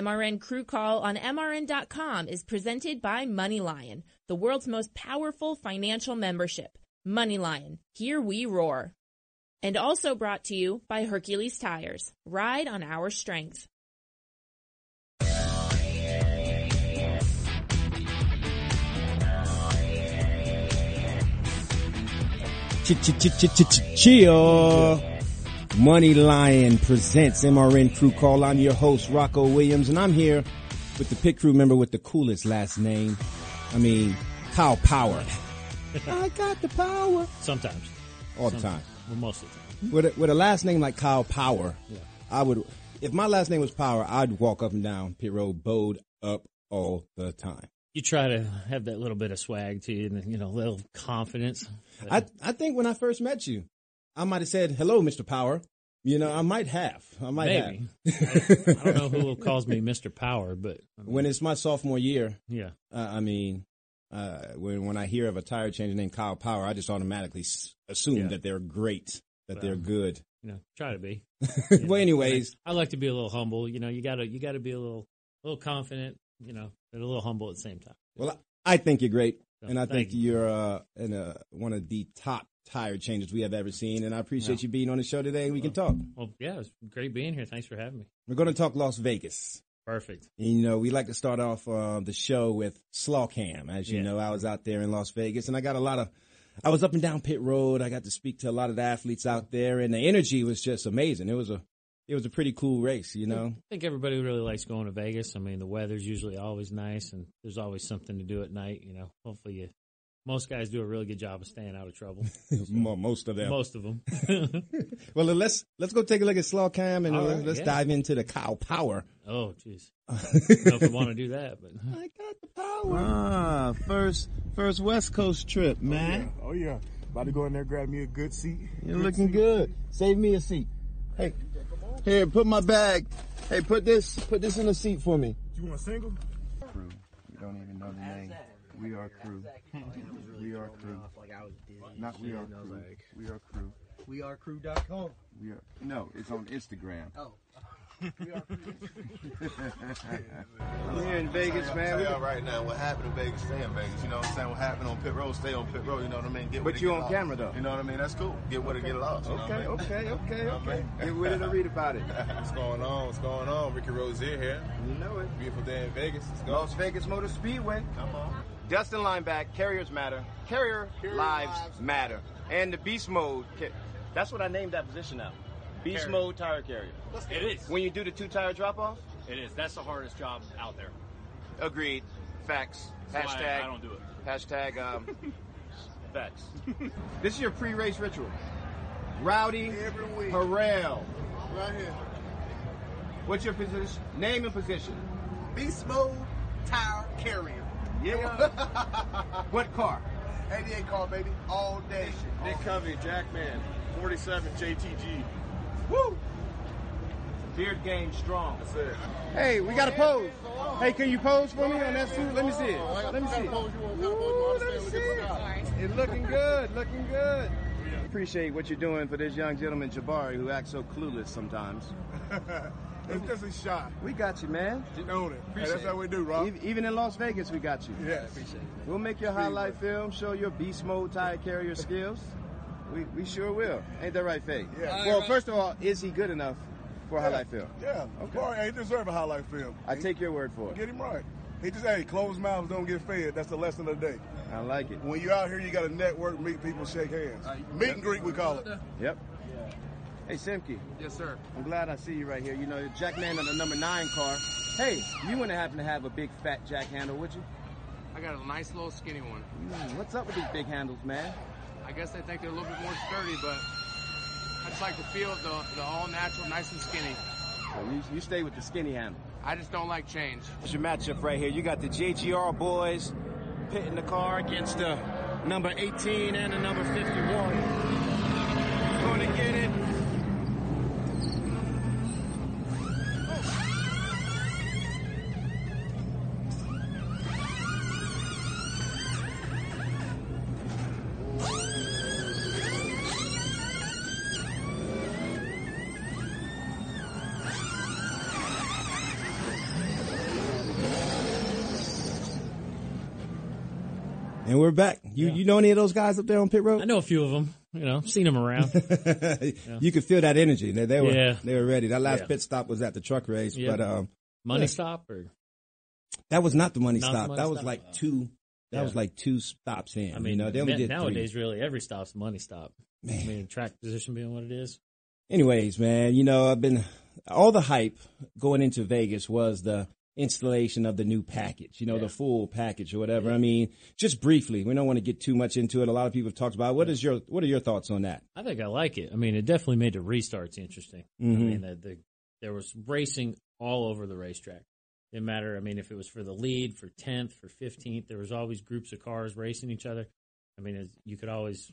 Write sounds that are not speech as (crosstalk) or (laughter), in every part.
MRN Crew Call on MRN.com is presented by MoneyLion, the world's most powerful financial membership. MoneyLion, here we roar. And also brought to you by Hercules Tires. Ride on our strength. Chill. Money Lion presents MRN Crew Call. I'm your host, Rocko Williams, and I'm here with the pit crew member with the coolest last name. I mean, Kyle Power. (laughs) I got the power. Sometimes. All the time. Well, most of the time. With a, with a last name like Kyle Power, Yeah. I would, if my last name was Power, I'd walk up and down pit road, bowed up all the time. You try to have that little bit of swag to you and, you know, a little confidence. I, I think when I first met you, I might have said, hello, Mr. Power. You know, I might have. I might Maybe. have. (laughs) I don't know who calls me Mr. Power, but I mean, when it's my sophomore year, yeah. uh, I mean, uh, when when I hear of a tire changer named Kyle Power, I just automatically s- assume Yeah. that they're great, that they're good. You know, try to be. (laughs) you know. well, anyways, I like to be a little humble. You know, you gotta, you gotta be a little, a little confident, you know, and a little humble at the same time. well, I, I think you're great, So, and I think you. you're uh, in a, one of the top tire changes we have ever seen, and I appreciate Yeah. you being on the show today, and we can talk. Well, yeah, it's great being here. Thanks for having me. We're going to talk Las Vegas. Perfect. And, you know, we like to start off uh, the show with Slaw Cam. As you Yeah. know, I was out there in Las Vegas and I got a lot of, I was up and down pit road. I got to speak to a lot of the athletes out there and the energy was just amazing. It was a, it was a pretty cool race, you know? I think everybody really likes going to Vegas. I mean, the weather's usually always nice, and there's always something to do at night. You know, hopefully, you, most guys do a really good job of staying out of trouble. (laughs) Mo- Most of them. Most of them. (laughs) Well, let's, let's go take a look at Slaw Cam and right, let's yeah. dive into the cow power. oh, jeez. I (laughs) don't know if I want to do that, but I got the power. Ah, first first West Coast trip, man. Oh yeah. About to go in there, grab me a good seat. You're looking good. Save me a seat. Hey, here, put my bag. Hey, put this put this in the seat for me. You want a single? Crew. You don't even know the name. We are crew. We are crew. Not we are crew. We are crew. WeAreCrew.com. We are. No, it's on Instagram. Oh. (laughs) We're here (laughs) in Vegas, Tell man. y'all right now, what happened in Vegas, stay in Vegas. You know what I'm saying? What happened on pit road, stay on pit road. You know what I mean? Get with But you get on lost. camera, though. You know what I mean? That's cool. Get with it, get lost. You know Okay, what I mean? okay, okay, You know I okay. mean? (laughs) Get with it and read about it. What's going on? What's going on? Ricky Rozier here. You know it. Beautiful day in Vegas. Let's go. Las Vegas Motor Speedway. Come on. Dustin Lineback, Carriers Matter. Carrier, lives, matter. And the Beast mode, that's what I named that position now. Beast Carrier. Mode Tire Carrier. It is. When you do the two tire drop off? It is. That's the hardest job out there. Agreed. Facts. That's why Hashtag. I, I don't do it. Hashtag um, (laughs) facts. (laughs) this is your pre-race ritual. Rowdy Every. Harrell. Right here. What's your position? Name and position. Beast Mode Tire Carrier. Yeah. (laughs) what car? 88 car, baby. All day. Nick Covey, Jackman, 47 JTG. Woo! Beard game strong. That's it. Hey, we got a pose. Hey, can you pose for me on that suit? Let me see it. Let me see it. Ooh, let me see it. It's looking good, looking good. Appreciate what you're doing for this young gentleman, Jabari, who acts so clueless sometimes. (laughs) It's just a shot. We got you, man. You own it. Hey, that's how we do, Rob. Ev- Even in Las Vegas, we got you. Yes. We'll make your highlight film, show your beast mode tire carrier (laughs) skills. We, we sure will. Ain't that right, Faye? Yeah. Well, first of all, is he good enough for a highlight film? Yeah. Okay. Boy, hey, he deserve a highlight film. I take your word for it. Get him right. He just, hey, closed mouths don't get fed. That's the lesson of the day. I like it. When you're out here, you got to network, meet people, shake hands. Meet and greet, we call it. Yep. Hey, Simke. Yes, sir. I'm glad I see you right here. You know, Jack Man on the number nine car. Hey, you wouldn't happen to have a big fat jack handle, would you? I got a nice little skinny one. Hmm, what's up with these big handles, man? I guess they think they're a little bit more sturdy, but I just like the feel of the, the all natural, nice and skinny. You, you stay with the skinny handle. I just don't like change. It's your matchup right here. You got the JGR boys pitting the car against the number 18 and the number 51. Going to get it. And we're back. You you know any of those guys up there on pit road? I know a few of them. You know, seen them around. (laughs) You could feel that energy. They, they were Yeah. they were ready. That last Yeah. pit stop was at the truck race, Yeah. but um, Money Yeah. stop or that was not the money Not the stop. money that was stop? like two. That Yeah. was like two stops in. I mean, you know, they only did nowadays three. really every stop's money stop. I mean, track position being what it is. Anyways, man, you know, I've been all the hype going into Vegas was the installation of the new package, you know, Yeah. the full package or whatever. I mean, just briefly, we don't want to get too much into it. A lot of people have talked about it. what is your what are your thoughts on that? I think I like it. I mean, it definitely made the restarts interesting. I Mhm. mean, the, the there was racing all over the racetrack. Didn't matter. I mean, if it was for the lead, for tenth, for fifteenth, there was always groups of cars racing each other. I mean, you could always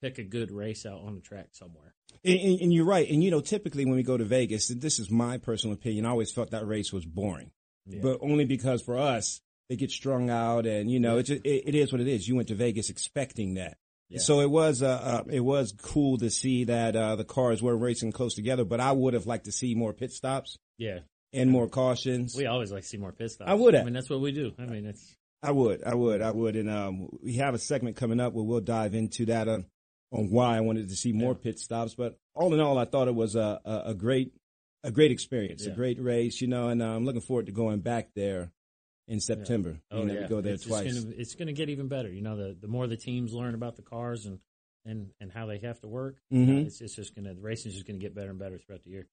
pick a good race out on the track somewhere. And, and, and you're right. And you know, typically when we go to Vegas, this is my personal opinion, I always felt that race was boring, Yeah. but only because for us they get strung out, and you know, it, just, it it is what it is. You went to Vegas expecting that. Yeah. So it was uh, uh it was cool to see that uh the cars were racing close together, but I would have liked to see more pit stops yeah, and more cautions. we always like to see more pit stops. I would have. I mean, that's what we do. I mean, it's I would, I would, I would, and um, we have a segment coming up where we'll dive into that on, on why I wanted to see more Yeah. pit stops. But all in all, I thought it was a a, a great a great experience, a great race, you know, and uh, I'm looking forward to going back there in September. Oh you know, yeah, go there it's, twice. It's gonna, it's gonna get even better. You know, the the more the teams learn about the cars and and and how they have to work, Mhm. it's it's just gonna the racing's just gonna get better and better throughout the year.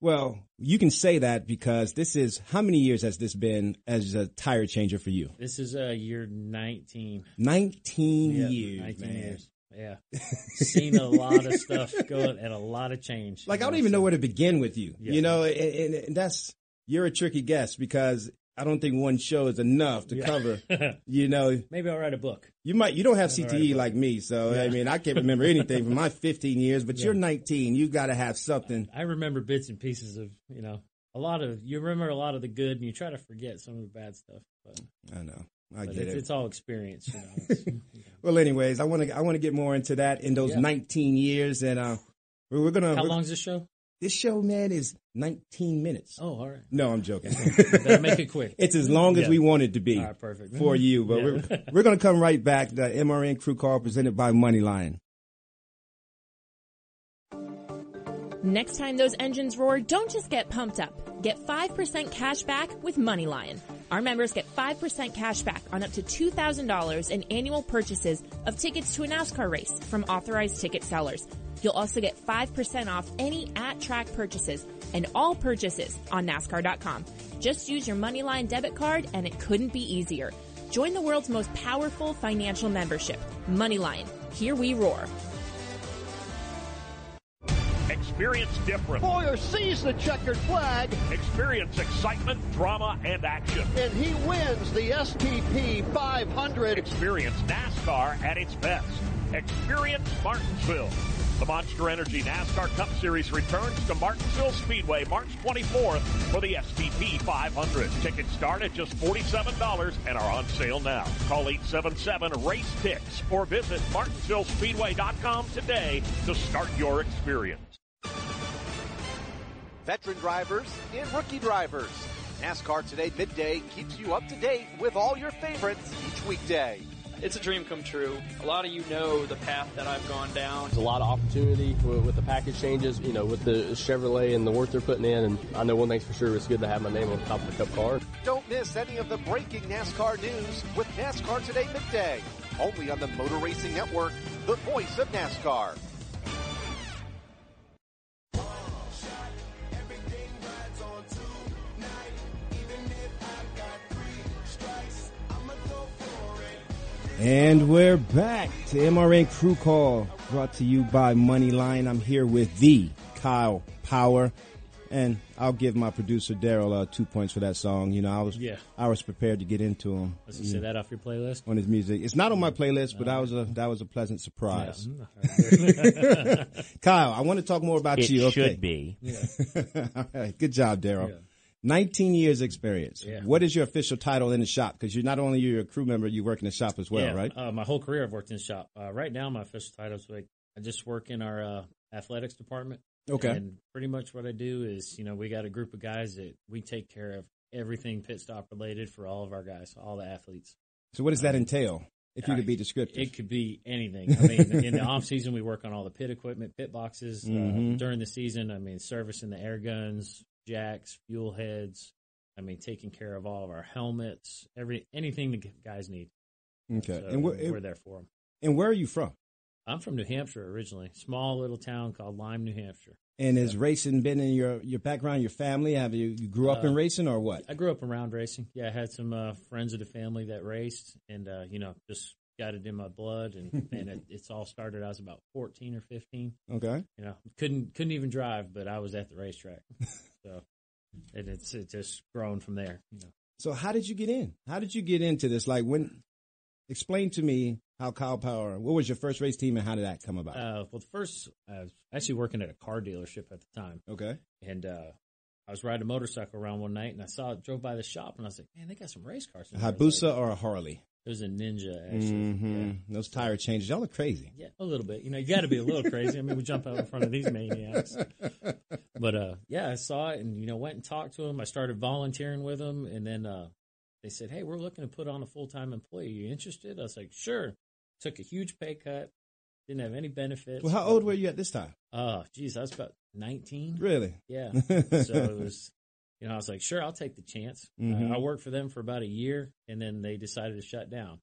Well, you can say that because this is how many years has this been as a tire changer for you? This is uh, year nineteen. Nineteen Yeah, years, nineteen man. years. Yeah, (laughs) seen a lot of stuff going and a lot of change. Like you I don't even know where to begin with you. Yeah. You know, and, and, and that's you're a tricky guest because I don't think one show is enough to Yeah. cover. (laughs) You know, Maybe I'll write a book. you might you don't have right, CTE like me, so I mean I can't remember anything from my (laughs) 15 years. But Yeah. you're 19, You've got to have something. I remember bits and pieces of you know a lot of you remember a lot of the good and you try to forget some of the bad stuff. But, I know, I but get it's, it. it's all experience. You know. It's- well, anyways, I want to I want to get more into that in those Yeah. 19 years, and uh, we're, we're gonna. How we're- long's this show? This show, man, is 19 minutes. Oh, all right. No, I'm joking. (laughs) Make it quick. (laughs) It's as long as Yeah. we want it to be All right, perfect. for you. But Yeah. we're (laughs) we're gonna come right back. The MRN Crew Call presented by Money Lion. Next time those engines roar, don't just get pumped up. Get 5% cash back with MoneyLion. Our members get 5% cash back on up to $2,000 in annual purchases of tickets to a NASCAR race from authorized ticket sellers. You'll also get 5% off any at-track purchases and all purchases on NASCAR.com. Just use your MoneyLion debit card and it couldn't be easier. Join the world's most powerful financial membership, MoneyLion. Here we roar. Experience different. Bowyer sees the checkered flag. Experience excitement, drama, and action. And he wins the STP 500. Experience NASCAR at its best. Experience Martinsville. The Monster Energy NASCAR Cup Series returns to Martinsville Speedway March 24th for the STP 500. Tickets start at just $47 and are on sale now. Call 877-RACE-TICKS or visit martinsvillespeedway.com today to start your experience. Veteran drivers and rookie drivers. NASCAR Today Midday keeps you up to date with all your favorites each weekday. It's a dream come true. A lot of you know the path that I've gone down. There's a lot of opportunity with, with the package changes, you know, with the Chevrolet and the work they're putting in. And I know one thing's for sure, it's good to have my name on the top of the cup car. Don't miss any of the breaking NASCAR news with NASCAR Today Midday. Only on the Motor Racing Network, the voice of NASCAR. And we're back to MRN Crew Call, brought to you by MoneyLion. I'm here with the Kyle Power. And I'll give my producer Daryl uh, two points for that song. You know, I was Yeah. I was prepared to get into him. Let's say that off your playlist. on his music. It's not on my playlist, but that was a that was a pleasant surprise. Yeah. (laughs) Kyle, I want to talk more about It you. Okay. should be. (laughs) All right. Good job, Daryl. 19 years experience. Yeah. What is your official title in the shop? Because you're not only you're a crew member, you work in the shop as well, yeah, right? Uh, my whole career, I've worked in the shop. Uh, right now, my official title is like I just work in our uh, athletics department. Okay. And pretty much what I do is, you know, we got a group of guys that we take care of everything pit stop related for all of our guys, all the athletes. So what does that entail? If you could be descriptive. It could be anything. I mean, (laughs) in the off season, we work on all the pit equipment, pit boxes. Mhm. Uh, during the season, I mean, servicing the air guns, jacks, fuel heads. I mean, taking care of all of our helmets, every anything the guys need. Okay. So and where, we're there for them. and where are you from? I'm from New Hampshire originally, small little town called Lyme, New Hampshire. And has racing been in your, your background, your family? Have you, you grew up in Uh, racing or what? I grew up around racing. Yeah, I had some uh, friends of the family that raced, and uh, you know, just got it in my blood, and (laughs) and it, it's all started. I was about 14 or 15. Okay. You know, couldn't couldn't even drive, but I was at the racetrack. (laughs) so, and it's it's just grown from there. You know. So how did you get in? How did you get into this? Like when, explain to me how Kyle Power, what was your first race team and how did that come about? Uh, well, the first, I was actually working at a car dealership at the time. Okay. And uh, I was riding a motorcycle around one night, and I saw it, drove by the shop, and I was like, man, they got some race cars. A in there." I was Hayabusa like- or a Harley? It was a Ninja, actually. hmm Those tire changes, y'all are crazy. Yeah, a little bit. You know, you got to be a little crazy. I mean, we jump out in front of these maniacs. But uh, yeah, I saw it and you know went and talked to them. I started volunteering with them, and then uh, they said, "Hey, we're looking to put on a full time employee. Are you interested?" I was like, "Sure." Took a huge pay cut. Didn't have any benefits. Well, how old were you at this time? Oh, geez, I was about nineteen. Really? Yeah. (laughs) so it was, you know, I was like, sure, I'll take the chance. Mhm. Uh, I worked for them for about a year, and then they decided to shut down.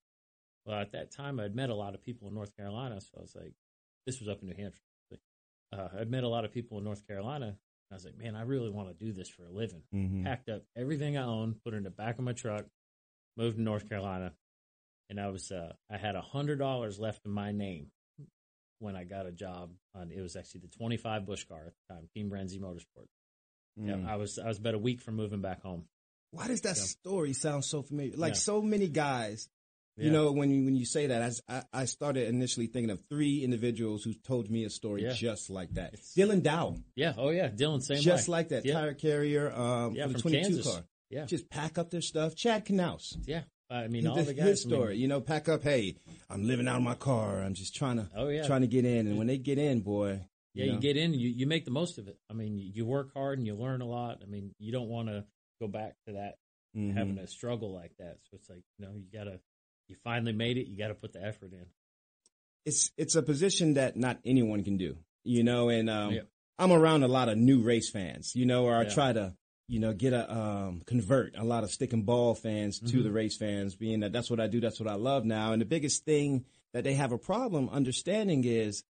Well, at that time, I'd met a lot of people in North Carolina, so I was like, this was up in New Hampshire. Uh, I'd met a lot of people in North Carolina. I was like, man, I really want to do this for a living. Mhm. Packed up everything I owned, put it in the back of my truck, moved to North Carolina, and I was uh, I had a hundred dollars left in my name when I got a job on. It was actually the twenty five Busch car at the time, Team Rensi Motorsport. Mm. Yeah, I was I was about a week from moving back home. Why does that So- story sound so familiar? Like Yeah. so many guys, you Yeah. know, when you when you say that, I, I started initially thinking of three individuals who told me a story Yeah. just like that. Dylan Dow, Yeah. Oh yeah, Dylan. Same just way. like that tire carrier um, Yeah, for the from 22 Kansas. car. Yeah. just pack up their stuff. Chad Knaus. Yeah. I mean, all the guys. his I mean, story, you know, pack up. Hey, I'm living out of my car. I'm just trying to, Oh, yeah. trying to get in. And when they get in, boy, yeah, know, you get in, you you make the most of it. I mean, you, you work hard and you learn a lot. I mean, you don't want to go back to that Mhm. having a struggle like that. So it's like, you know, you gotta, you finally made it. You got to put the effort in. it's it's a position that not anyone can do, you know. And um, Yeah. I'm around a lot of new race fans, you know, or I Yeah. try to, you know, get a um, convert a lot of stick and ball fans to Mhm. the race fans, being that that's what I do, that's what I love now. And the biggest thing that they have a problem understanding is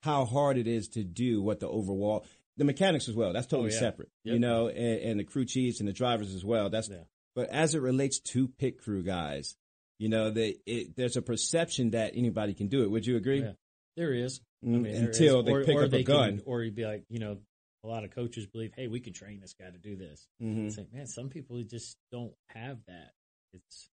how hard it is to do what the overall the mechanics as well. That's totally Oh, yeah. separate, you know, and, and the crew chiefs and the drivers as well. That's Yeah. but as it relates to pit crew guys, you know, they, it, there's a perception that anybody can do it. Would you agree? Yeah. There is. I Mm, mean, until is. they or, pick or up a gun. Can, or you'd be like, you know, a lot of coaches believe, hey, we can train this guy to do this. Mhm. It's like, man, some people just don't have that. It's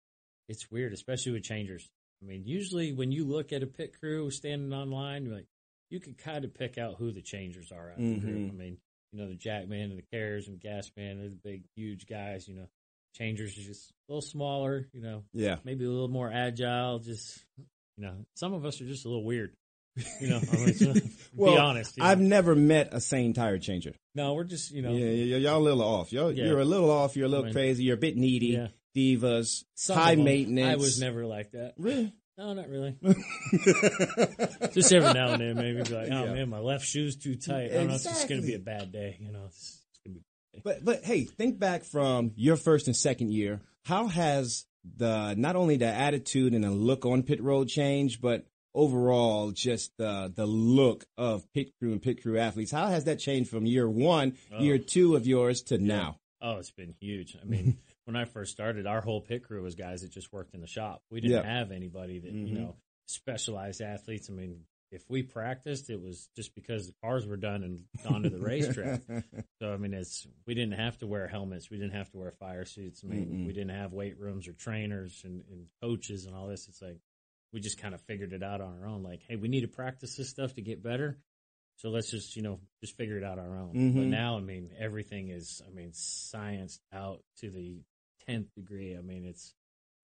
it's weird, especially with changers. I mean, usually when you look at a pit crew standing online, you're like, you can kind of pick out who the changers are out of the group. I mean, you know, the jackman and the carriers and gas man, they're the big, huge guys. You know, changers are just a little smaller. You know, Yeah. maybe a little more agile. Just you know, some of us are just a little weird. (laughs) You know, I mean, Well, be honest. you know. I've never met a sane tire changer. no, we're just you know, yeah, yeah, y'all a little off. Y'all, Yeah. You're a little off. You're a little I mean, crazy. You're a bit needy. Yeah. Divas. some high maintenance. I was never like that. Really? No, not really. (laughs) just every now and then, maybe be like, oh Yeah. man, my left shoe's too tight. I don't know, it's just going to be a bad day. You know, it's, it's going to be. But but hey, think back from your first and second year. How has the not only the attitude and the look on pit road changed, but overall just the the look of pit crew and pit crew athletes? How has that changed from year one, Oh. year two of yours to now? Oh, it's been huge. I mean, (laughs) when I first started, our whole pit crew was guys that just worked in the shop. We didn't Yeah. have anybody that you Mhm. know specialized athletes. I mean, if we practiced, it was just because the cars were done and gone to the racetrack. (laughs) so I mean, it's we didn't have to wear helmets, we didn't have to wear fire suits. I mean, Mm-mm. we didn't have weight rooms or trainers and, and coaches and all this. It's like we just kind of figured it out on our own. Like, hey, we need to practice this stuff to get better. So let's just you know just figure it out our own. But Mhm. now, I mean, everything is I mean science out to the tenth degree. I mean, it's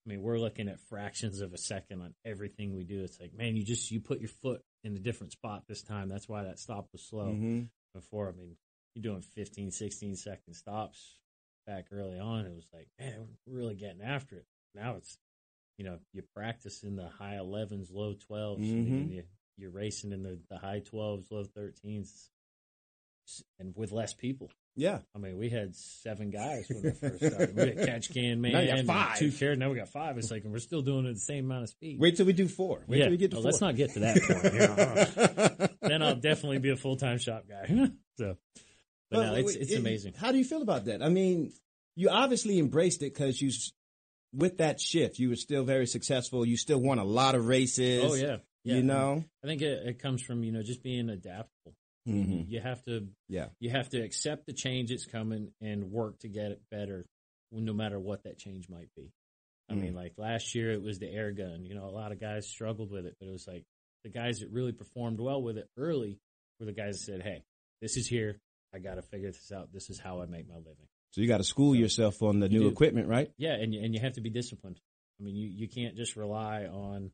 I mean, we're looking at fractions of a second on everything we do. It's like, man, you just you put your foot in a different spot this time. That's why that stop was slow. Mhm. Before, I mean, you're doing 15, 16 second stops back early on. It was like, man, we're really getting after it. Now it's, you know, you practice in the high 11s, low 12s, Mhm. and you, you're racing in the, the high 12s, low 13s, and with less people. Yeah. I mean, we had seven guys when we first started. We had (laughs) catch can man, Now you got five. two carriers. Now we got five. It's like, and we're still doing it the same amount of speed. Wait till we do four. Wait yeah, till we get to Oh, four. let's not get to that point. (laughs) then I'll definitely be a full time shop guy. (laughs) so, but, no, it's it's it- amazing. How do you feel about that? I mean, you obviously embraced it because you, with that shift, you were still very successful. You still won a lot of races. Oh yeah, yeah. You know. I think it, it comes from you know just being adaptable. Mhm. You have to Yeah. you have to accept the change that's coming and work to get it better, no matter what that change might be. I Mm. mean, like last year it was the air gun. You know, a lot of guys struggled with it, but it was like the guys that really performed well with it early were the guys that said, "Hey, this is here. I got to figure this out. This is how I make my living." So you got to school yourself on the new do. equipment, right? Yeah, and you, and you have to be disciplined. I mean, you, you can't just rely on,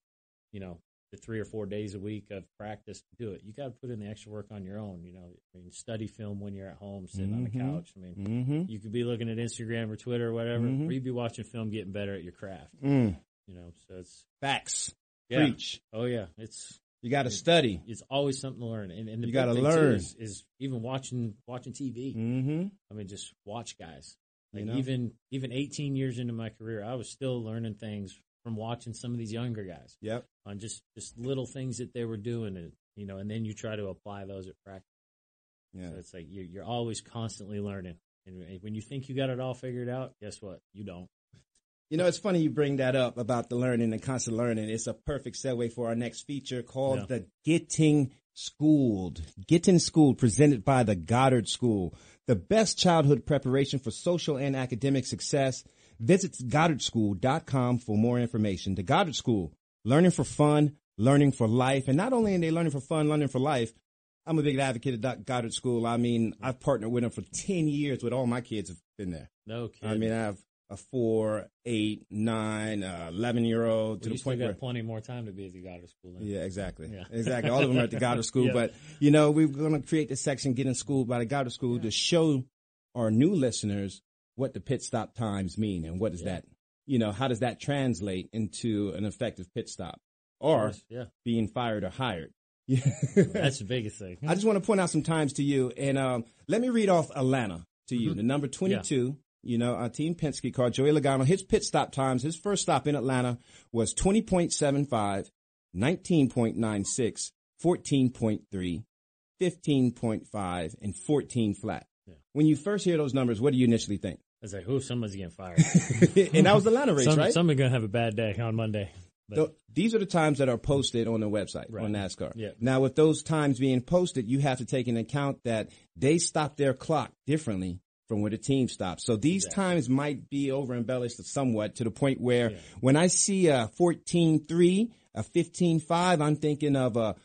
you know, the three or four days a week of practice to do it. You got to put in the extra work on your own. You know, I mean, study film when you're at home, sitting on the Mhm. couch. I mean, Mhm. you could be looking at Instagram or Twitter or whatever, Mhm. or you'd be watching film, getting better at your craft. Mm. You know, so it's Facts. yeah. Preach. Oh yeah, it's You got to study. It's always something to learn, and, and the You gotta learn. is, is even watching watching TV. Mm-hmm. I mean, just watch guys. You Like know? even even 18 years into my career, I was still learning things from watching some of these younger guys Yep. on just just little things that they were doing, and you know, and then you try to apply those at practice. Yeah. So it's like you're you're always constantly learning, and when you think you got it all figured out, guess what? You don't. You know, it's funny you bring that up about the learning and constant learning. It's a perfect segue for our next feature called Yeah. the Getting Schooled. Getting Schooled, presented by the Goddard School, the best childhood preparation for social and academic success. Visit goddardschool.com for more information. The Goddard School, learning for fun, learning for life, and not only are they learning for fun, learning for life. I'm a big advocate of Goddard School. I mean, I've partnered with them for 10 years with all my kids have been there. No kidding. I mean, I have a four, eight, nine, uh, 11 year old to Well, the still point got where. plenty more time to be at the Goddard School. Then. Yeah, exactly. Yeah. (laughs) Exactly. All of them are at the Goddard School. Yeah. But, you know, we're going to create this section, Getting school by the Goddard School, to show our new listeners what the pit stop times mean and what is that, you know, how does that translate into an effective pit stop or yeah. being fired or hired. (laughs) That's the biggest thing. I just want to point out some times to you, and um, let me read off Atlanta to you. Mhm. The number 22, you know, uh, Team Penske car, Joey Logano, his pit stop times, his first stop in Atlanta was 20.75, 19.96, 14.3, 15.5, and 14 flat. When you first hear those numbers, what do you initially think? I was like, "Oh, somebody's getting fired." (laughs) and that was the Atlanta race, Some, right? Somebody's gonna have a bad day on Monday. But Th- these are the times that are posted on the website Right. on NASCAR. Yeah. Now, with those times being posted, you have to take into account that they stop their clock differently from where the team stops. So these times might be over embellished somewhat to the point where when I see a 14.3, a 15.5, I'm thinking of a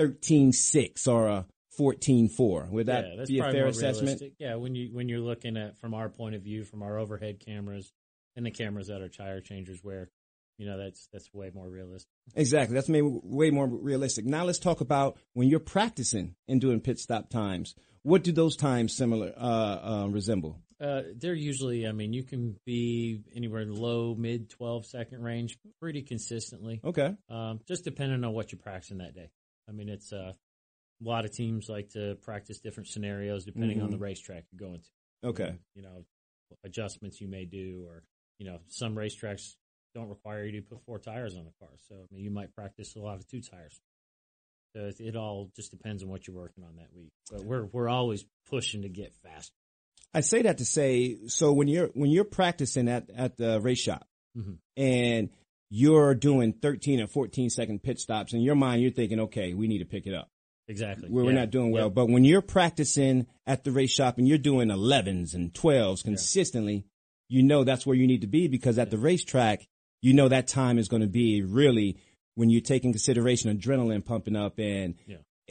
13.6 or a 14.4. Would that yeah, be a fair assessment? realistic. Yeah, when you when you're looking at from our point of view, from our overhead cameras and the cameras that our tire changers wear, you know, that's that's way more realistic. Exactly. That's maybe way more realistic. Now let's talk about when you're practicing and doing pit stop times. What do those times similar uh, uh, resemble? Uh, they're usually, I mean, you can be anywhere in the low, mid 12 second range pretty consistently. Okay. Um, just depending on what you're practicing that day. I mean, it's uh, a lot of teams like to practice different scenarios depending on Mhm. the racetrack you're going to. Okay. You know, adjustments you may do, or, you know, some racetracks don't require you to put four tires on a car. So, I mean, you might practice a lot of two tires. So it, it all just depends on what you're working on that week. But we're, we're always pushing to get faster. I say that to say, so when you're when you're practicing at at the race shop Mhm. and you're doing 13 or 14 second pit stops. In your mind, you're thinking, okay, we need to pick it up. Exactly. We're, Yeah. not doing well. But when you're practicing at the race shop and you're doing 11s and 12s consistently, you know that's where you need to be because at the racetrack, you know that time is going to be really when you're taking consideration adrenaline pumping up and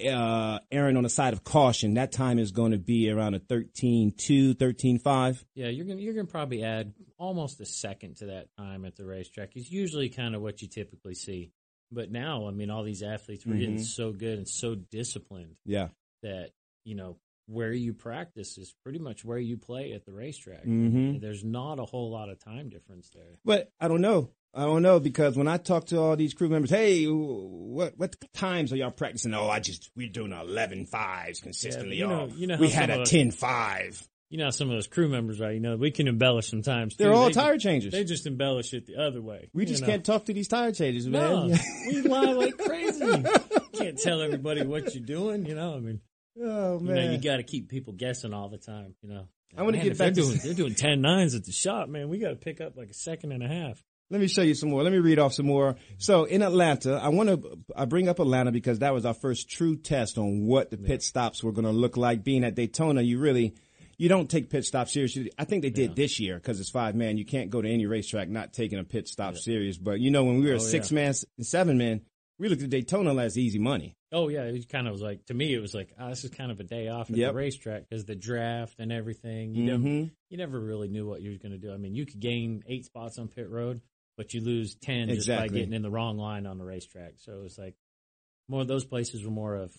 uh, erring on the side of caution. That time is going to be around a 13.2, 13.5. Yeah, you're gonna you're gonna probably add almost a second to that time at the racetrack. It's usually kind of what you typically see. But now, I mean, all these athletes were getting Mhm. so good and so disciplined Yeah. that you know where you practice is pretty much where you play at the racetrack. Mhm. There's not a whole lot of time difference there. But I don't know. I don't know because when I talk to all these crew members, hey, what what times are y'all practicing? Oh, I just we're doing 11 fives consistently. you know- you know we had a of- 10 5. You know, how some of those crew members are. You know, we can embellish sometimes. They're too. all They tire just- changers. They just embellish it the other way. We just know? can't talk to these tire changers, No, man. (laughs) we lie like crazy. Can't tell everybody what you're doing. You know, I mean, oh you know, you got to keep people guessing all the time. You know, I wanna get back They're to- doing, they're doing ten nines at the shop, man. We got to pick up like a second and a half. Let me show you some more. Let me read off some more. So in Atlanta, I want to, I bring up Atlanta because that was our first true test on what the pit stops were going to look like. Being at Daytona, you really, you don't take pit stops seriously. I think they did this year because it's five man. You can't go to any racetrack not taking a pit stop serious. But you know, when we were Oh, six yeah. man, seven man, we looked at Daytona as easy money. Oh yeah, it kind of was like to me. It was like oh, this is kind of a day off at Yep. the racetrack because the draft and everything. You Mhm. never, you never really knew what you were going to do. I mean, you could gain eight spots on pit road, but you lose ten just by getting in the wrong line on the racetrack. So it was like more of those places were more of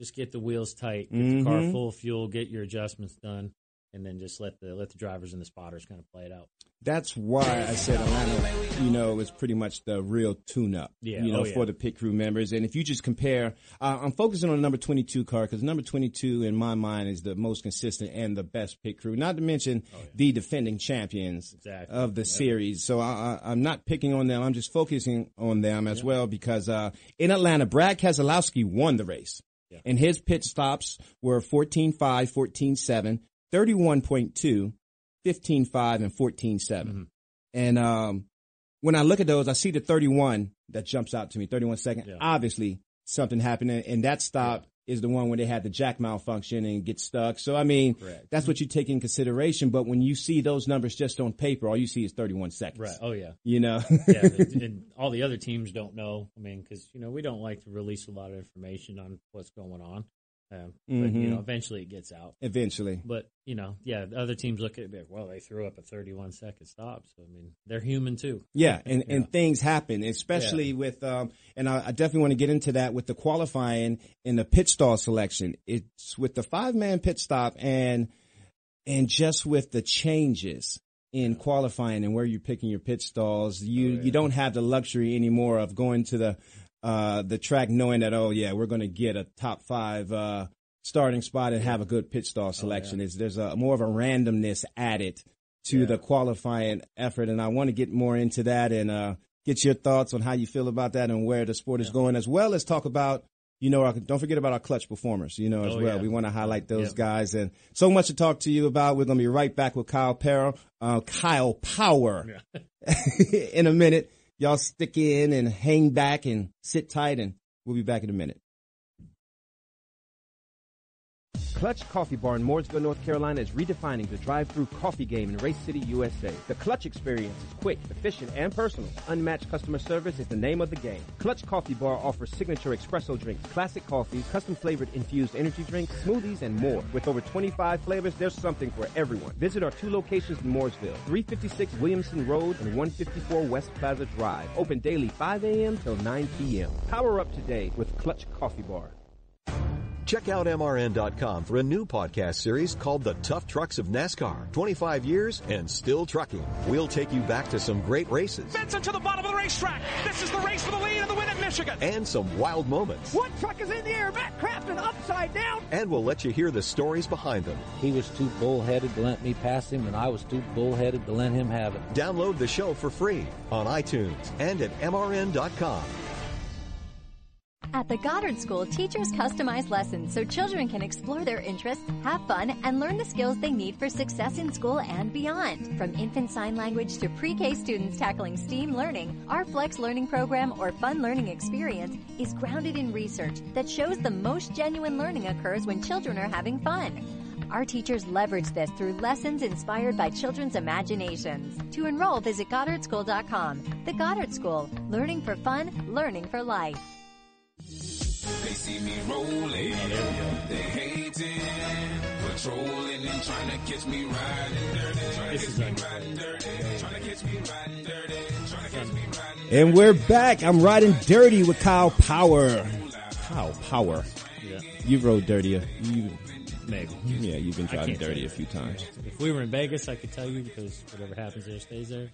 just get the wheels tight, get the car Mhm. full of fuel, get your adjustments done, and then just let the let the drivers and the spotters kind of play it out. That's why I said Atlanta, you know, is pretty much the real tune-up, Yeah, you know, oh, yeah. for the pit crew members. And if you just compare, uh, I'm focusing on the number 22 car because number 22 in my mind is the most consistent and the best pit crew. Not to mention the defending champions Oh, Exactly. of the series. So I, I'm not picking on them. I'm just focusing on them as well because uh, in Atlanta, Brad Keselowski won the race. And his pit stops were 14.5, 14.7, 31.2, 15.5, and 14.7. Mm-hmm. And um, when I look at those, I see the 31 that jumps out to me, 31 second. Obviously, something happened. And, that stop is the one where they had the jack malfunction and get stuck. So, I mean, that's what you take in consideration. But when you see those numbers just on paper, all you see is 31 seconds. Right. Oh yeah. You know? yeah, and (laughs) and all the other teams don't know. I mean, because you know we don't like to release a lot of information on what's going on. Um, But you know, eventually it gets out. Eventually. But you know, yeah, the other teams look at it. like, Well, they threw up a 31 second stop. So I mean, they're human too. Yeah, and, and things happen, especially with, um, and I, I definitely want to get into that with the qualifying and the pit stall selection. It's with the five man pit stop and, and just with the changes in qualifying and where you're picking your pit stalls, you, you don't have the luxury anymore of going to the, uh, the track knowing that, oh yeah, we're going to get a top five, uh, starting spot and have a good pit stall selection. Is there's a more of a randomness added to the qualifying effort. And I want to get more into that and, uh, get your thoughts on how you feel about that and where the sport is going, as well as talk about, you know, don't forget about our clutch performers, you know, as Oh, well. yeah. We want to highlight those Yeah. guys and so much to talk to you about. We're going to be right back with Kyle Power, uh, Kyle Power (laughs) in a minute. Y'all stick in and hang back and sit tight and we'll be back in a minute. Clutch Coffee Bar in Mooresville, North Carolina is redefining the drive-through coffee game in Race City, USA. The Clutch experience is quick, efficient, and personal. Unmatched customer service is the name of the game. Clutch Coffee Bar offers signature espresso drinks, classic coffees, custom flavored infused energy drinks, smoothies, and more. With over 25 flavors, there's something for everyone. Visit our two locations in Mooresville, 356 Williamson Road and 154 West Plaza Drive. Open daily 5 a.m. till 9 p.m. Power up today with Clutch Coffee Bar. Check out MRN.com for a new podcast series called The Tough Trucks of NASCAR. 25 years and still trucking. We'll take you back to some great races Benson to the bottom of the racetrack. This is the race for the lead and the win at Michigan. and some wild moments. One truck is in the air, Matt Crafton upside down. And we'll let you hear the stories behind them. He was too bullheaded to let me pass him, and I was too bullheaded to let him have it. Download the show for free on iTunes and at MRN.com. At the Goddard School, teachers customize lessons so children can explore their interests, have fun, and learn the skills they need for success in school and beyond. From infant sign language to pre-K students tackling STEAM learning, our Flex Learning Program or Fun Learning Experience is grounded in research that shows the most genuine learning occurs when children are having fun. Our teachers leverage this through lessons inspired by children's imaginations. To enroll, visit GoddardSchool.com. The Goddard School, learning for fun, learning for life. They see me rolling, they hating, patrolling and trying to catch me riding dirty, trying to catch me riding dirty, trying to catch me riding dirty, trying to catch me riding And we're back. I'm riding dirty with Kyle Power. Kyle Power. Yeah. You've rode dirtier. You, Maybe. Yeah, you've been driving dirty a few times. If we were in Vegas, I could tell you because whatever happens there stays there.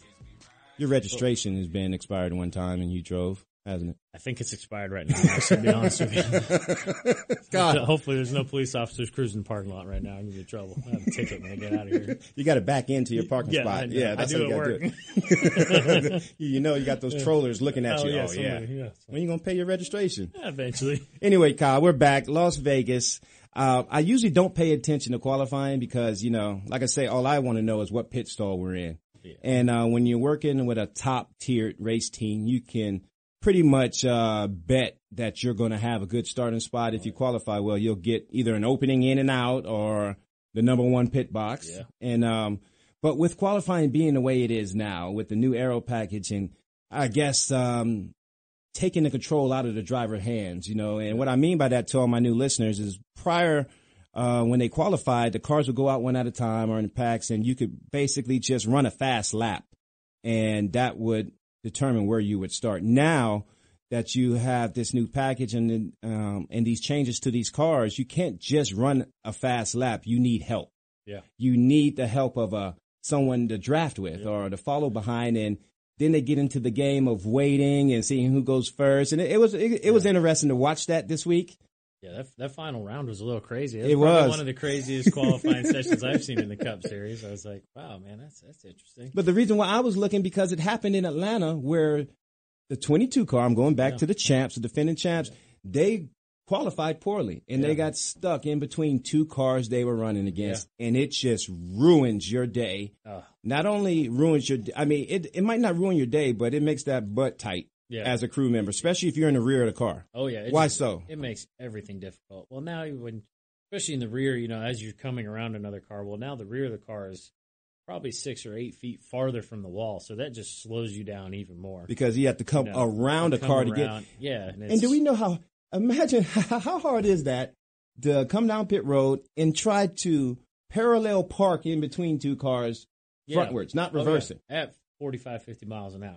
Your registration has been expired one time and you drove, hasn't it? I think it's expired right now. I be honest with you. (laughs) God. Hopefully, there's no police officers cruising the parking lot right now. I'm gonna get trouble. I have a ticket when I get out of here. (laughs) You got to back into your parking Yeah, spot. I. Yeah, I that's do how you got to do it. (laughs) you know, you got those trollers looking at Oh, you. yeah, oh, yeah. somebody, yeah. When you going to pay your registration? Yeah, eventually. Anyway, Kyle, we're back. Las Vegas. Uh, I usually don't pay attention to qualifying because, you know, like I say, all I want to know is what pit stall we're in. And, uh, when you're working with a top tiered race team, you can pretty much, uh, bet that you're going to have a good starting spot. If you qualify well, you'll get either an opening in and out or the number one pit box. Yeah. And, um, but with qualifying being the way it is now with the new aero package and I guess, um, taking the control out of the driver hands, you know. And what I mean by that to all my new listeners is prior, uh, when they qualified, the cars would go out one at a time or in packs and you could basically just run a fast lap and that would determine where you would start. Now that you have this new package and, um, and these changes to these cars, you can't just run a fast lap. You need help. Yeah. You need the help of, uh, someone to draft with or to follow behind and then they get into the game of waiting and seeing who goes first. And it, it was, it, it was interesting to watch that this week. Yeah, that that final round was a little crazy. That It was. one of the craziest qualifying sessions I've seen in the Cup Series. I was like, wow, man, that's that's interesting. But the reason why I was looking because it happened in Atlanta where the 22 car, I'm going back Yeah. to the champs, the defending champs, they qualified poorly and Yeah. they got stuck in between two cars they were running against and it just ruins your day. Oh. Not only ruins your, I mean, it, it might not ruin your day, but it makes that butt tight Yeah. as a crew member, especially if you're in the rear of the car. Oh yeah. it Why just- so? It makes everything difficult. Well, now when, especially in the rear, you know, as you're coming around another car, well, now the rear of the car is probably six or eight feet farther from the wall, so that just slows you down even more. Because you have to come You know, around a car to get. Yeah, and, And do we know how? Imagine (laughs) how hard is that to come down pit road and try to parallel park in between two cars Yeah. frontwards, not Oh, yeah. reversing. at 45, 50 miles an hour.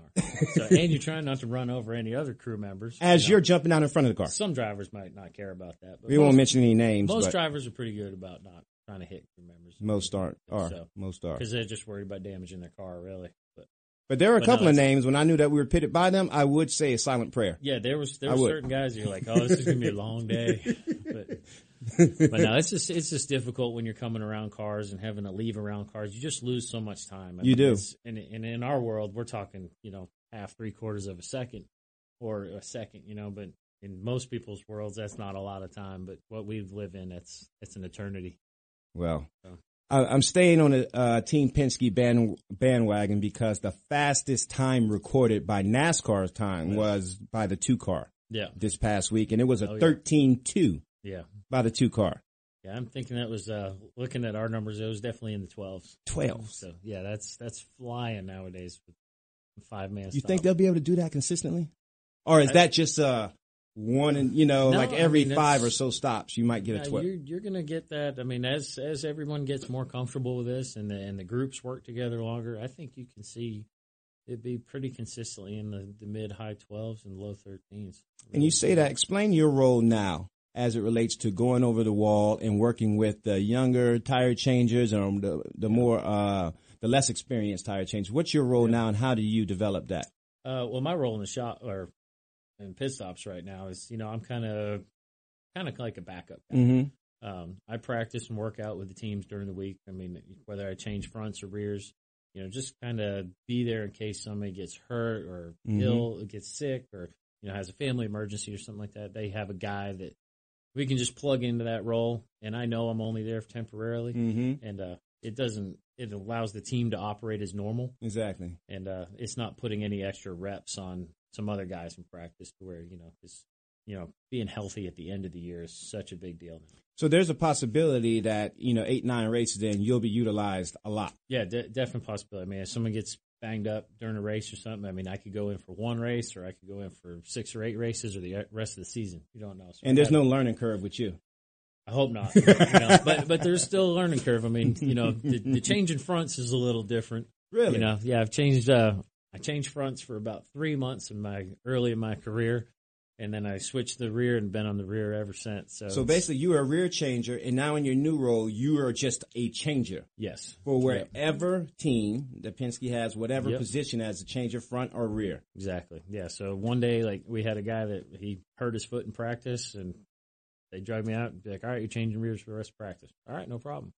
So, and you're trying not to run over any other crew members. As you know. you're jumping out in front of the car. Some drivers might not care about that. But We won't mention any names, Most drivers are pretty good about not trying to hit crew members. Most aren't. Are So- most are. Because they're just worried about damaging their car, really. But But there are a But no, couple of names when I knew that we were pitted by them. I would say a silent prayer. yeah, there was there were certain guys you're like, oh, this is gonna be a long day. (laughs) but (laughs) but no, it's just it's just difficult when you're coming around cars and having to leave around cars. You just lose so much time. I You do. And and in our world, we're talking you know half three quarters of a second or a second, you know. But in most people's worlds, that's not a lot of time. But what we live in, that's it's an eternity. Well, So. I, I'm staying on the uh, Team Penske band, bandwagon because the fastest time recorded by NASCAR's time was by the two car. Yeah. This past week, and it was a Oh, yeah. 13-2 Yeah. by the two car. Yeah, I'm thinking that was uh, looking at our numbers. It was definitely in the twelves. 12s. So yeah, that's that's flying nowadays with five man. You think they'll be able to do that consistently, or is I- that just uh one and you know No, like I every mean, five or so stops you might get a twelve? You're, you're going to get that. I mean, as as everyone gets more comfortable with this and the and the groups work together longer, I think you can see it be pretty consistently in the, the mid high twelves and low thirteens. And you say that. Explain your role now as it relates to going over the wall and working with the younger tire changers or the the more uh the less experienced tire changers. What's your role now, and how do you develop that? Uh, well, my role in the shop or in pit stops right now is, you know, I'm kind of kind of like a backup. guy. Mhm. Um, I practice and work out with the teams during the week. I mean, whether I change fronts or rears, you know, just kind of be there in case somebody gets hurt or Mhm. ill, gets sick, or you know has a family emergency or something like that, they have a guy that we can just plug into that role. And I know I'm only there temporarily, Mhm. and uh, it doesn't. It allows the team to operate as normal, Exactly. and uh, it's not putting any extra reps on some other guys in practice to where you know it's you know being healthy at the end of the year is such a big deal. So there's a possibility that you know eight nine races in you'll be utilized a lot. Yeah, de- definite possibility. I mean, if someone gets banged up during a race or something, I mean, I could go in for one race, or I could go in for six or eight races, or the rest of the season. You don't know. So And there's no learning curve with you. I hope not. you know, (laughs) but but there's still a learning curve. I mean, you know, the, the change in fronts is a little different. Really? You know, yeah, I've changed. Uh, I changed fronts for about three months in my early in my career, and then I switched the rear and been on the rear ever since. So, So basically, you are a rear changer, and now in your new role, you are just a changer. Yes. For Yep. wherever team that Penske has, whatever Yep. position as a changer, front or rear. Exactly. Yeah. So one day, like we had a guy that he hurt his foot in practice, and they drug me out and be like, "All right, you're changing rears for the rest of practice." All right, no problem.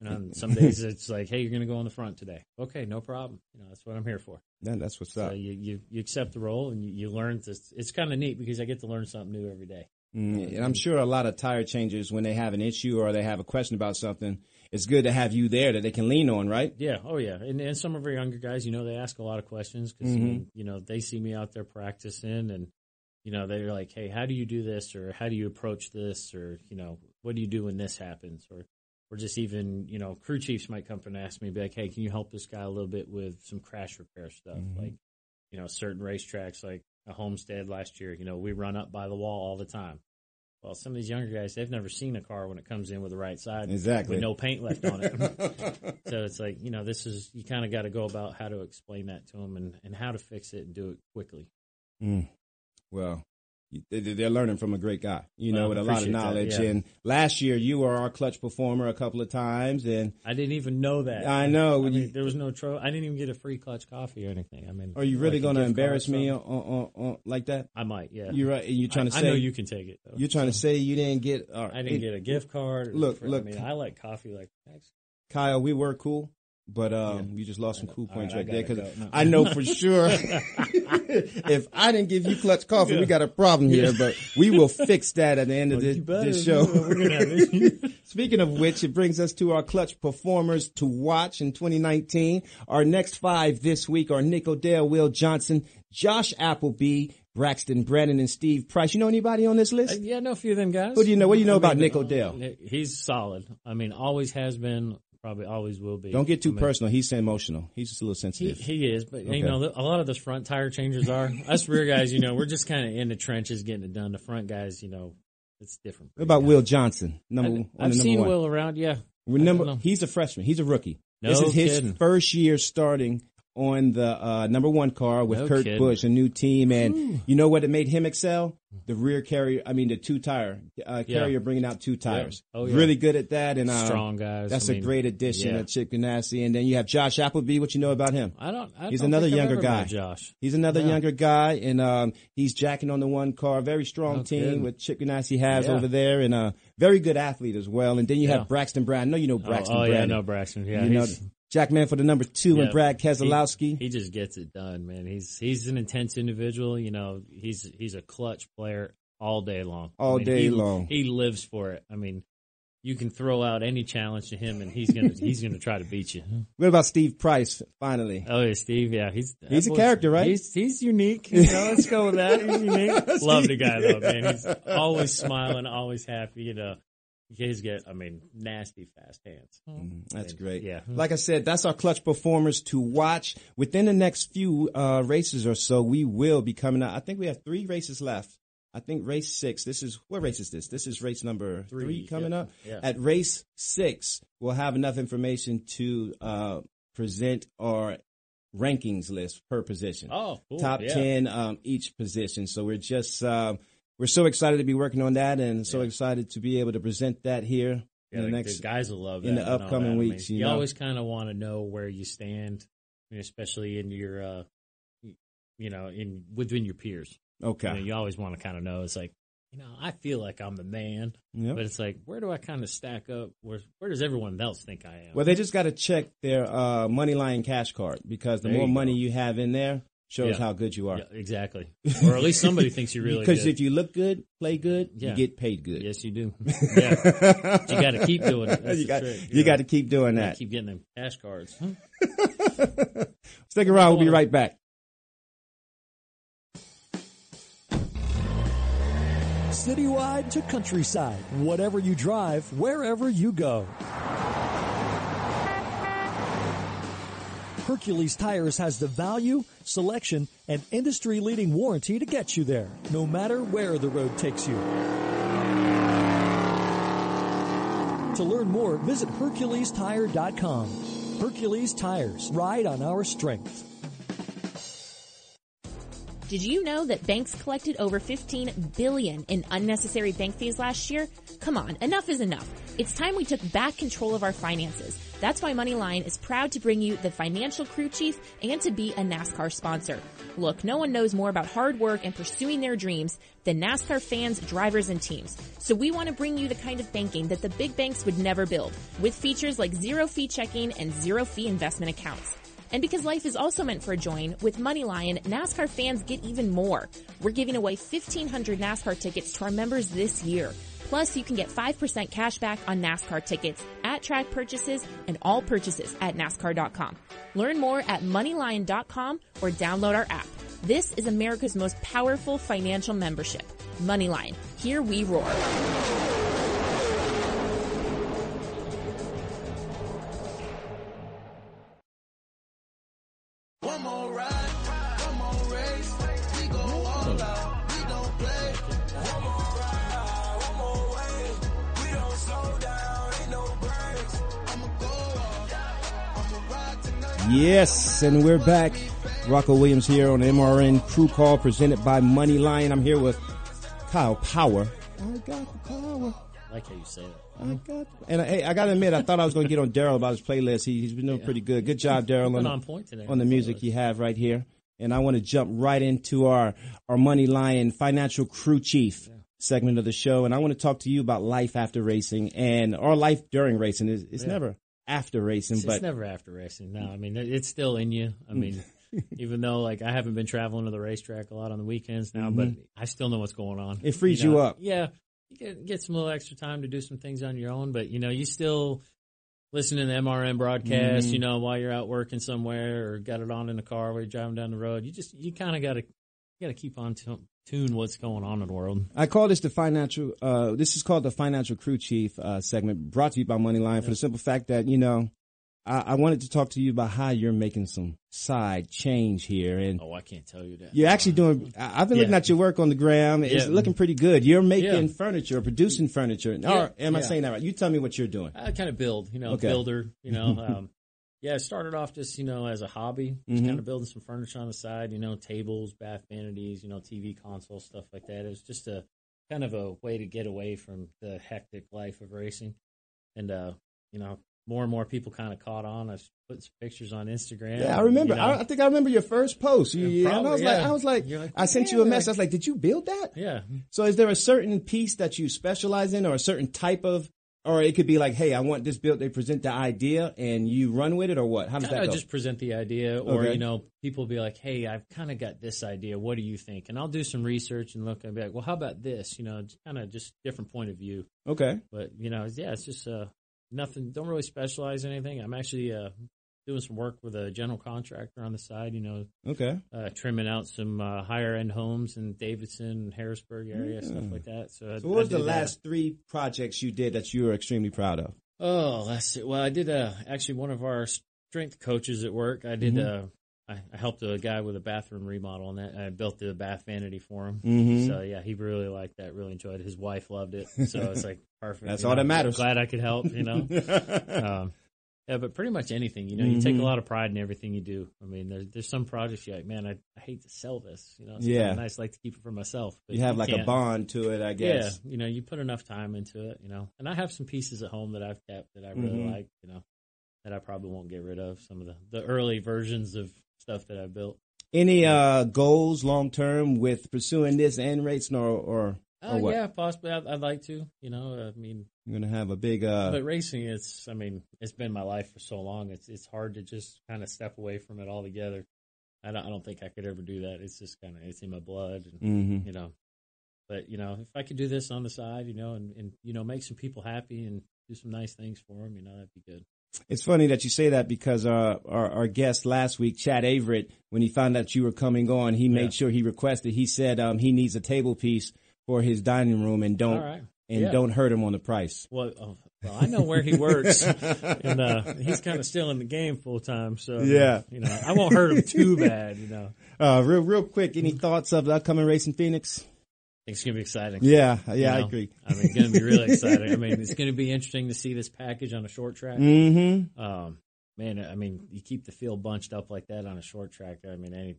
You know, and some days it's like, "Hey, you're going to go on the front today." Okay, no problem. You know, that's what I'm here for. Then that's what's So up. you, you you accept the role and you, you learn. This. It's kind of neat because I get to learn something new every day. Mm, and I'm sure a lot of tire changers, when they have an issue or they have a question about something, it's good to have you there that they can lean on, right? Yeah. Oh, yeah. And, and some of our younger guys, you know, they ask a lot of questions because, Mhm. you know, they see me out there practicing and, you know, they're like, hey, how do you do this? Or how do you approach this? Or, you know, what do you do when this happens? Or, or just even, you know, crew chiefs might come up and ask me, be like, hey, can you help this guy a little bit with some crash repair stuff? Mhm. Like, you know, certain racetracks like a Homestead last year, you know, we run up by the wall all the time. Well, some of these younger guys, they've never seen a car when it comes in with the right side. Exactly. With no paint left on it. (laughs) so it's like, you know, this is, you kind of got to go about how to explain that to them and, and how to fix it and do it quickly. Mm. Well, they're learning from a great guy, you know, Well, with a lot of appreciate that, knowledge. yeah. And last year, you were our clutch performer a couple of times, and I didn't even know that. I know. I You- there was no tro. I didn't even get a free clutch coffee or anything. I mean, are you really like going to gift card or embarrass me on, on, on, like that? I might, yeah. You're right. And you're trying to say I know you can take it. Though. You're trying to say you didn't get. Uh, I didn't it- get a gift card. Look, look, I mean, I like coffee. Like, thanks. Kyle, we were cool, but um, you just lost some cool points right, right, there because go. No. I know for sure (laughs) if I didn't give you clutch coffee, we got a problem here. But we will fix that at the end of Well, this, you this show. We're gonna have issues. (laughs) Speaking of which, it brings us to our clutch performers to watch in 2019. Our next five this week are Nick Odell, Will Johnson, Josh Appleby, Braxton Brennan, and Steve Price. You know anybody on this list? Uh, yeah, I know a few of them guys. What do you know? What do you know I about mean, Nick Odell? He's solid. I mean, always has been. Probably always will be. Don't get too I mean, personal. He's emotional. He's just a little sensitive. he is, but Okay. you know, a lot of those front tire changers are. Us rear guys, you know, we're just kind of in the trenches getting it done. The front guys, you know, it's different. What about Will Johnson? Number, I, I've number seen one. Will around. Yeah, Remember, he's a freshman. He's a rookie. No this is his kidding. first year starting on the uh, number one car with No Kurt kidding. Busch, a new team. And you know what? It made him excel. The rear carrier, I mean, the two tire uh, Yeah. carrier bringing out two tires. Oh, yeah. Really good at that. And uh, Strong guys. That's I a mean, great addition yeah. Chip Ganassi. And then you have Josh Appleby. What you know about him? I don't. I he's don't another younger guy. Josh. He's another Yeah. younger guy, and um, he's jacking on the one car. Very strong No team kidding. with Chip Ganassi has Yeah. over there, and a very good athlete as well. And then you Yeah. have Braxton Brown. I know you know Braxton oh, oh Brown. yeah, no Braxton. Yeah, you know Jack Man for the number two, and Brad Keselowski. He, he just gets it done, man. He's he's an intense individual. You know, he's he's a clutch player all day long. All day he, long. He lives for it. I mean, you can throw out any challenge to him, and he's gonna he's gonna try to beat you. (laughs) What about Steve Price? Finally, Oh yeah, Steve. Yeah, he's He's a character, right? He's he's unique. (laughs) You know, let's go with that. He's unique. (laughs) Love the guy though, man. He's always smiling, always happy. You know, he's got I mean, nasty fast hands. That's great. Yeah. Like I said, that's our clutch performers to watch. Within the next few uh, races or so, we will be coming out. I think we have three races left. I think race six. This is what race is this? This is race number three, Three, coming yeah. up. Yeah. At race six, we'll have enough information to uh, present our rankings list per position. Oh, cool. top Yeah. ten um, each position. So we're just um, we're so excited to be working on that, and so excited to be able to present that here Yeah, in the the, next the guys will love in the upcoming that. I mean, weeks. you you know? always kind of want to know where you stand, especially in your, uh, you know, in within your peers. Okay. You, know, you always want to kind of know. It's like, you know, I feel like I'm the man, Yep. but it's like, where do I kind of stack up? Where where does everyone else think I am? Well, they just got to check their uh, MoneyLion cash card because the There more you money go. you have in there, shows Yeah. how good you are. Yeah, exactly. Or at least somebody thinks you're really (laughs) because good. if you look good, play good, Yeah. you get paid good. Yes, you do. (laughs) Yeah. You got to keep doing it. That's you the got, trick, you know. got to keep doing that. Keep getting them cash cards. (laughs) Stick around. We'll be right back. Citywide to countryside, whatever you drive, wherever you go. Hercules Tires has the value, selection, and industry leading warranty to get you there, no matter where the road takes you. To learn more, visit HerculesTire.com. Hercules Tires, ride on our strength. Did you know that banks collected over 15 billion in unnecessary bank fees last year? Come on, enough is enough. It's time we took back control of our finances. That's why MoneyLion is proud to bring you the financial crew chief and to be a NASCAR sponsor. Look, no one knows more about hard work and pursuing their dreams than NASCAR fans, drivers, and teams. So we want to bring you the kind of banking that the big banks would never build, with features like zero fee checking and zero fee investment accounts. And because life is also meant for a join, with MoneyLion, NASCAR fans get even more. We're giving away 1,500 NASCAR tickets to our members this year. Plus, you can get 5% cash back on NASCAR tickets at track purchases and all purchases at NASCAR.com. Learn more at MoneyLion.com or download our app. This is America's most powerful financial membership. MoneyLion. Here we roar. Yes, and we're back. Rocko Williams here on MRN Crew Call presented by Money Lion. I'm here with Kyle Power. I got the power. I like how you say it. I got, and uh, hey, I gotta admit, I thought I was going to get on Daryl about his playlist. He, he's been doing pretty good. Good job, Daryl, on, on point today. on the music you have right here. And I want to jump right into our our Money Lion Financial Crew Chief segment of the show, and I want to talk to you about life after racing and or life during racing. It's, it's Yeah. never after racing, It's, but it's never after racing. No, I mean it's still in you. I mean, (laughs) even though like I haven't been traveling to the racetrack a lot on the weekends now, but Mhm. I still know what's going on. It frees know? you up. Yeah, you get get some little extra time to do some things on your own, but you know you still listen to the MRN broadcast. Mhm. You know while you're out working somewhere or got it on in the car while you're driving down the road. You just you kind of got to got to keep on tu- tune what's going on in the world. I call this the financial. Uh, this is called the financial crew chief uh, segment, brought to you by MoneyLion for the simple fact that you know I, I wanted to talk to you about how you're making some side change here, and Oh, I can't tell you that. you're actually doing. I- I've been looking at your work on the gram. It's Yeah. looking pretty good. You're making Yeah. furniture, producing furniture. Yeah. Or am I saying that right? You tell me what you're doing. I kind of build, you know, Okay. builder, you know. (laughs) Um, yeah, I started off just, you know, as a hobby, just Mhm. kind of building some furniture on the side, you know, tables, bath vanities, you know, TV consoles, stuff like that. It was just a kind of a way to get away from the hectic life of racing. And, uh, you know, more and more people kind of caught on. I was putting some pictures on Instagram. Yeah, I remember. you know. I, I think I remember your first post. You, Yeah, and I was probably, like, yeah. I was like, like, I sent yeah, you a message. I was like, did you build that? yeah. So is there a certain piece that you specialize in or a certain type of, or it could be like, hey, I want this built. They present the idea and you run with it or what? How does kind that go? just present the idea, or Okay. you know, people be like, "Hey, I've kind of got this idea. What do you think?" And I'll do some research and look and be like, "Well, how about this?" You know, kind of just different point of view. Okay. But you know, yeah, it's just uh, nothing. Don't really specialize in anything. I'm actually uh, doing some work with a general contractor on the side. You know, Okay. uh, trimming out some uh, higher end homes in Davidson, Harrisburg area, stuff like that. So, I- So what was the that. last three projects you did that you were extremely proud of? Oh, let's see. Well, I did uh, actually one of our strength coaches at work. I did. Mhm. Uh, I, I helped a guy with a bathroom remodel, and that I built the bath vanity for him. Mhm. So yeah, he really liked that. Really enjoyed it. His wife loved it. So it's like (laughs) perfect. That's you all know. that matters. Glad I could help. You know. (laughs) um, yeah, but pretty much anything. You know, you take a Mhm. lot of pride in everything you do. I mean, there's there's some projects you're like, man, I, I hate to sell this. You know, it's Yeah. kinda nice. I like to keep it for myself. But You have like a can't. bond to it, I guess. Yeah, you know, you put enough time into it, you know. And I have some pieces at home that I've kept that I really Mhm. like, you know, that I probably won't get rid of. Some of the, the early versions of stuff that I built. Any uh, goals long term with pursuing this and racing or or, or Uh, yeah, possibly. I'd, I'd like to, you know. I mean, You're gonna have a big uh, but racing, it's. I mean, it's been my life for so long. It's it's hard to just kind of step away from it altogether. I don't, I don't think I could ever do that. It's just kind of it's in my blood, and Mhm. you know. But you know, if I could do this on the side, you know, and, and you know, make some people happy and do some nice things for them, you know, that'd be good. It's funny that you say that because uh, our our guest last week, Chad Averett, when he found out you were coming on, he made Yeah. sure he requested. He said um, he needs a table piece for his dining room and don't right. And Yeah. don't hurt him on the price. Well, oh, well, I know where he works, (laughs) and uh, he's kind of still in the game full time. So Yeah. you know, I won't hurt him too bad. You know, (laughs) Uh, real real quick, any thoughts of the upcoming race in Phoenix? I think it's gonna be exciting. Yeah, yeah, You I agree. I mean, it's gonna be really (laughs) exciting. I mean, it's gonna be interesting to see this package on a short track. Mhm. Um, man, I mean, you keep the field bunched up like that on a short track. I mean, any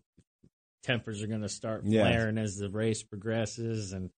tempers are gonna start Yeah. flaring as the race progresses, and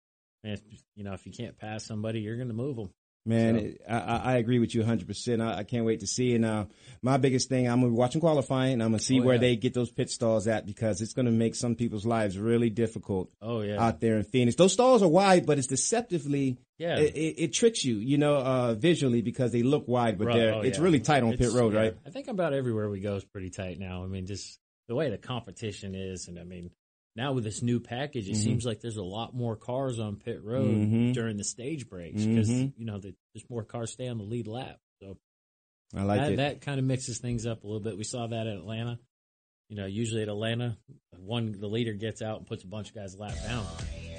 man, you know, if you can't pass somebody, you're gonna move them. Man, So- it, I, I agree with you 100%. I, I can't wait to see. And uh, my biggest thing, I'm going to be watching qualifying. I'm going to see Oh, where yeah. they get those pit stalls at because it's going to make some people's lives really difficult Oh yeah. out there in Phoenix. Those stalls are wide, but it's deceptively, Yeah. it, it, it tricks you, you know, uh, visually because they look wide, but they're, oh, it's yeah. really tight on pit road, yeah. right? I think about everywhere we go is pretty tight now. I mean, just the way the competition is, and I mean, now with this new package, it Mhm. seems like there's a lot more cars on pit road Mhm. during the stage breaks because Mhm. you know the, there's more cars stay on the lead lap. So I like that, it. that kind of mixes things up a little bit. We saw that at Atlanta. You know, usually at Atlanta, one the leader gets out and puts a bunch of guys lap down.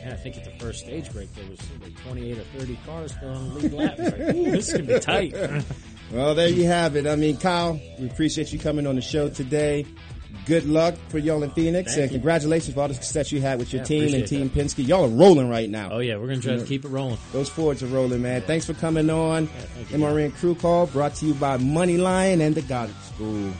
And I think at the first stage break there was like 28 or 30 cars still on the lead lap. Like, this could be tight. (laughs) Well, there you have it. I mean, Kyle, we appreciate you coming on the show today. Good luck for y'all in Phoenix, Thank and you. congratulations for all the success you had with your Yeah, team and Team Penske. Y'all are rolling right now. Oh yeah, we're gonna try to keep it rolling. Those Fords are rolling, man. Thanks for coming on. you. MRN Crew Call brought to you by Money Lion and the Goddard School.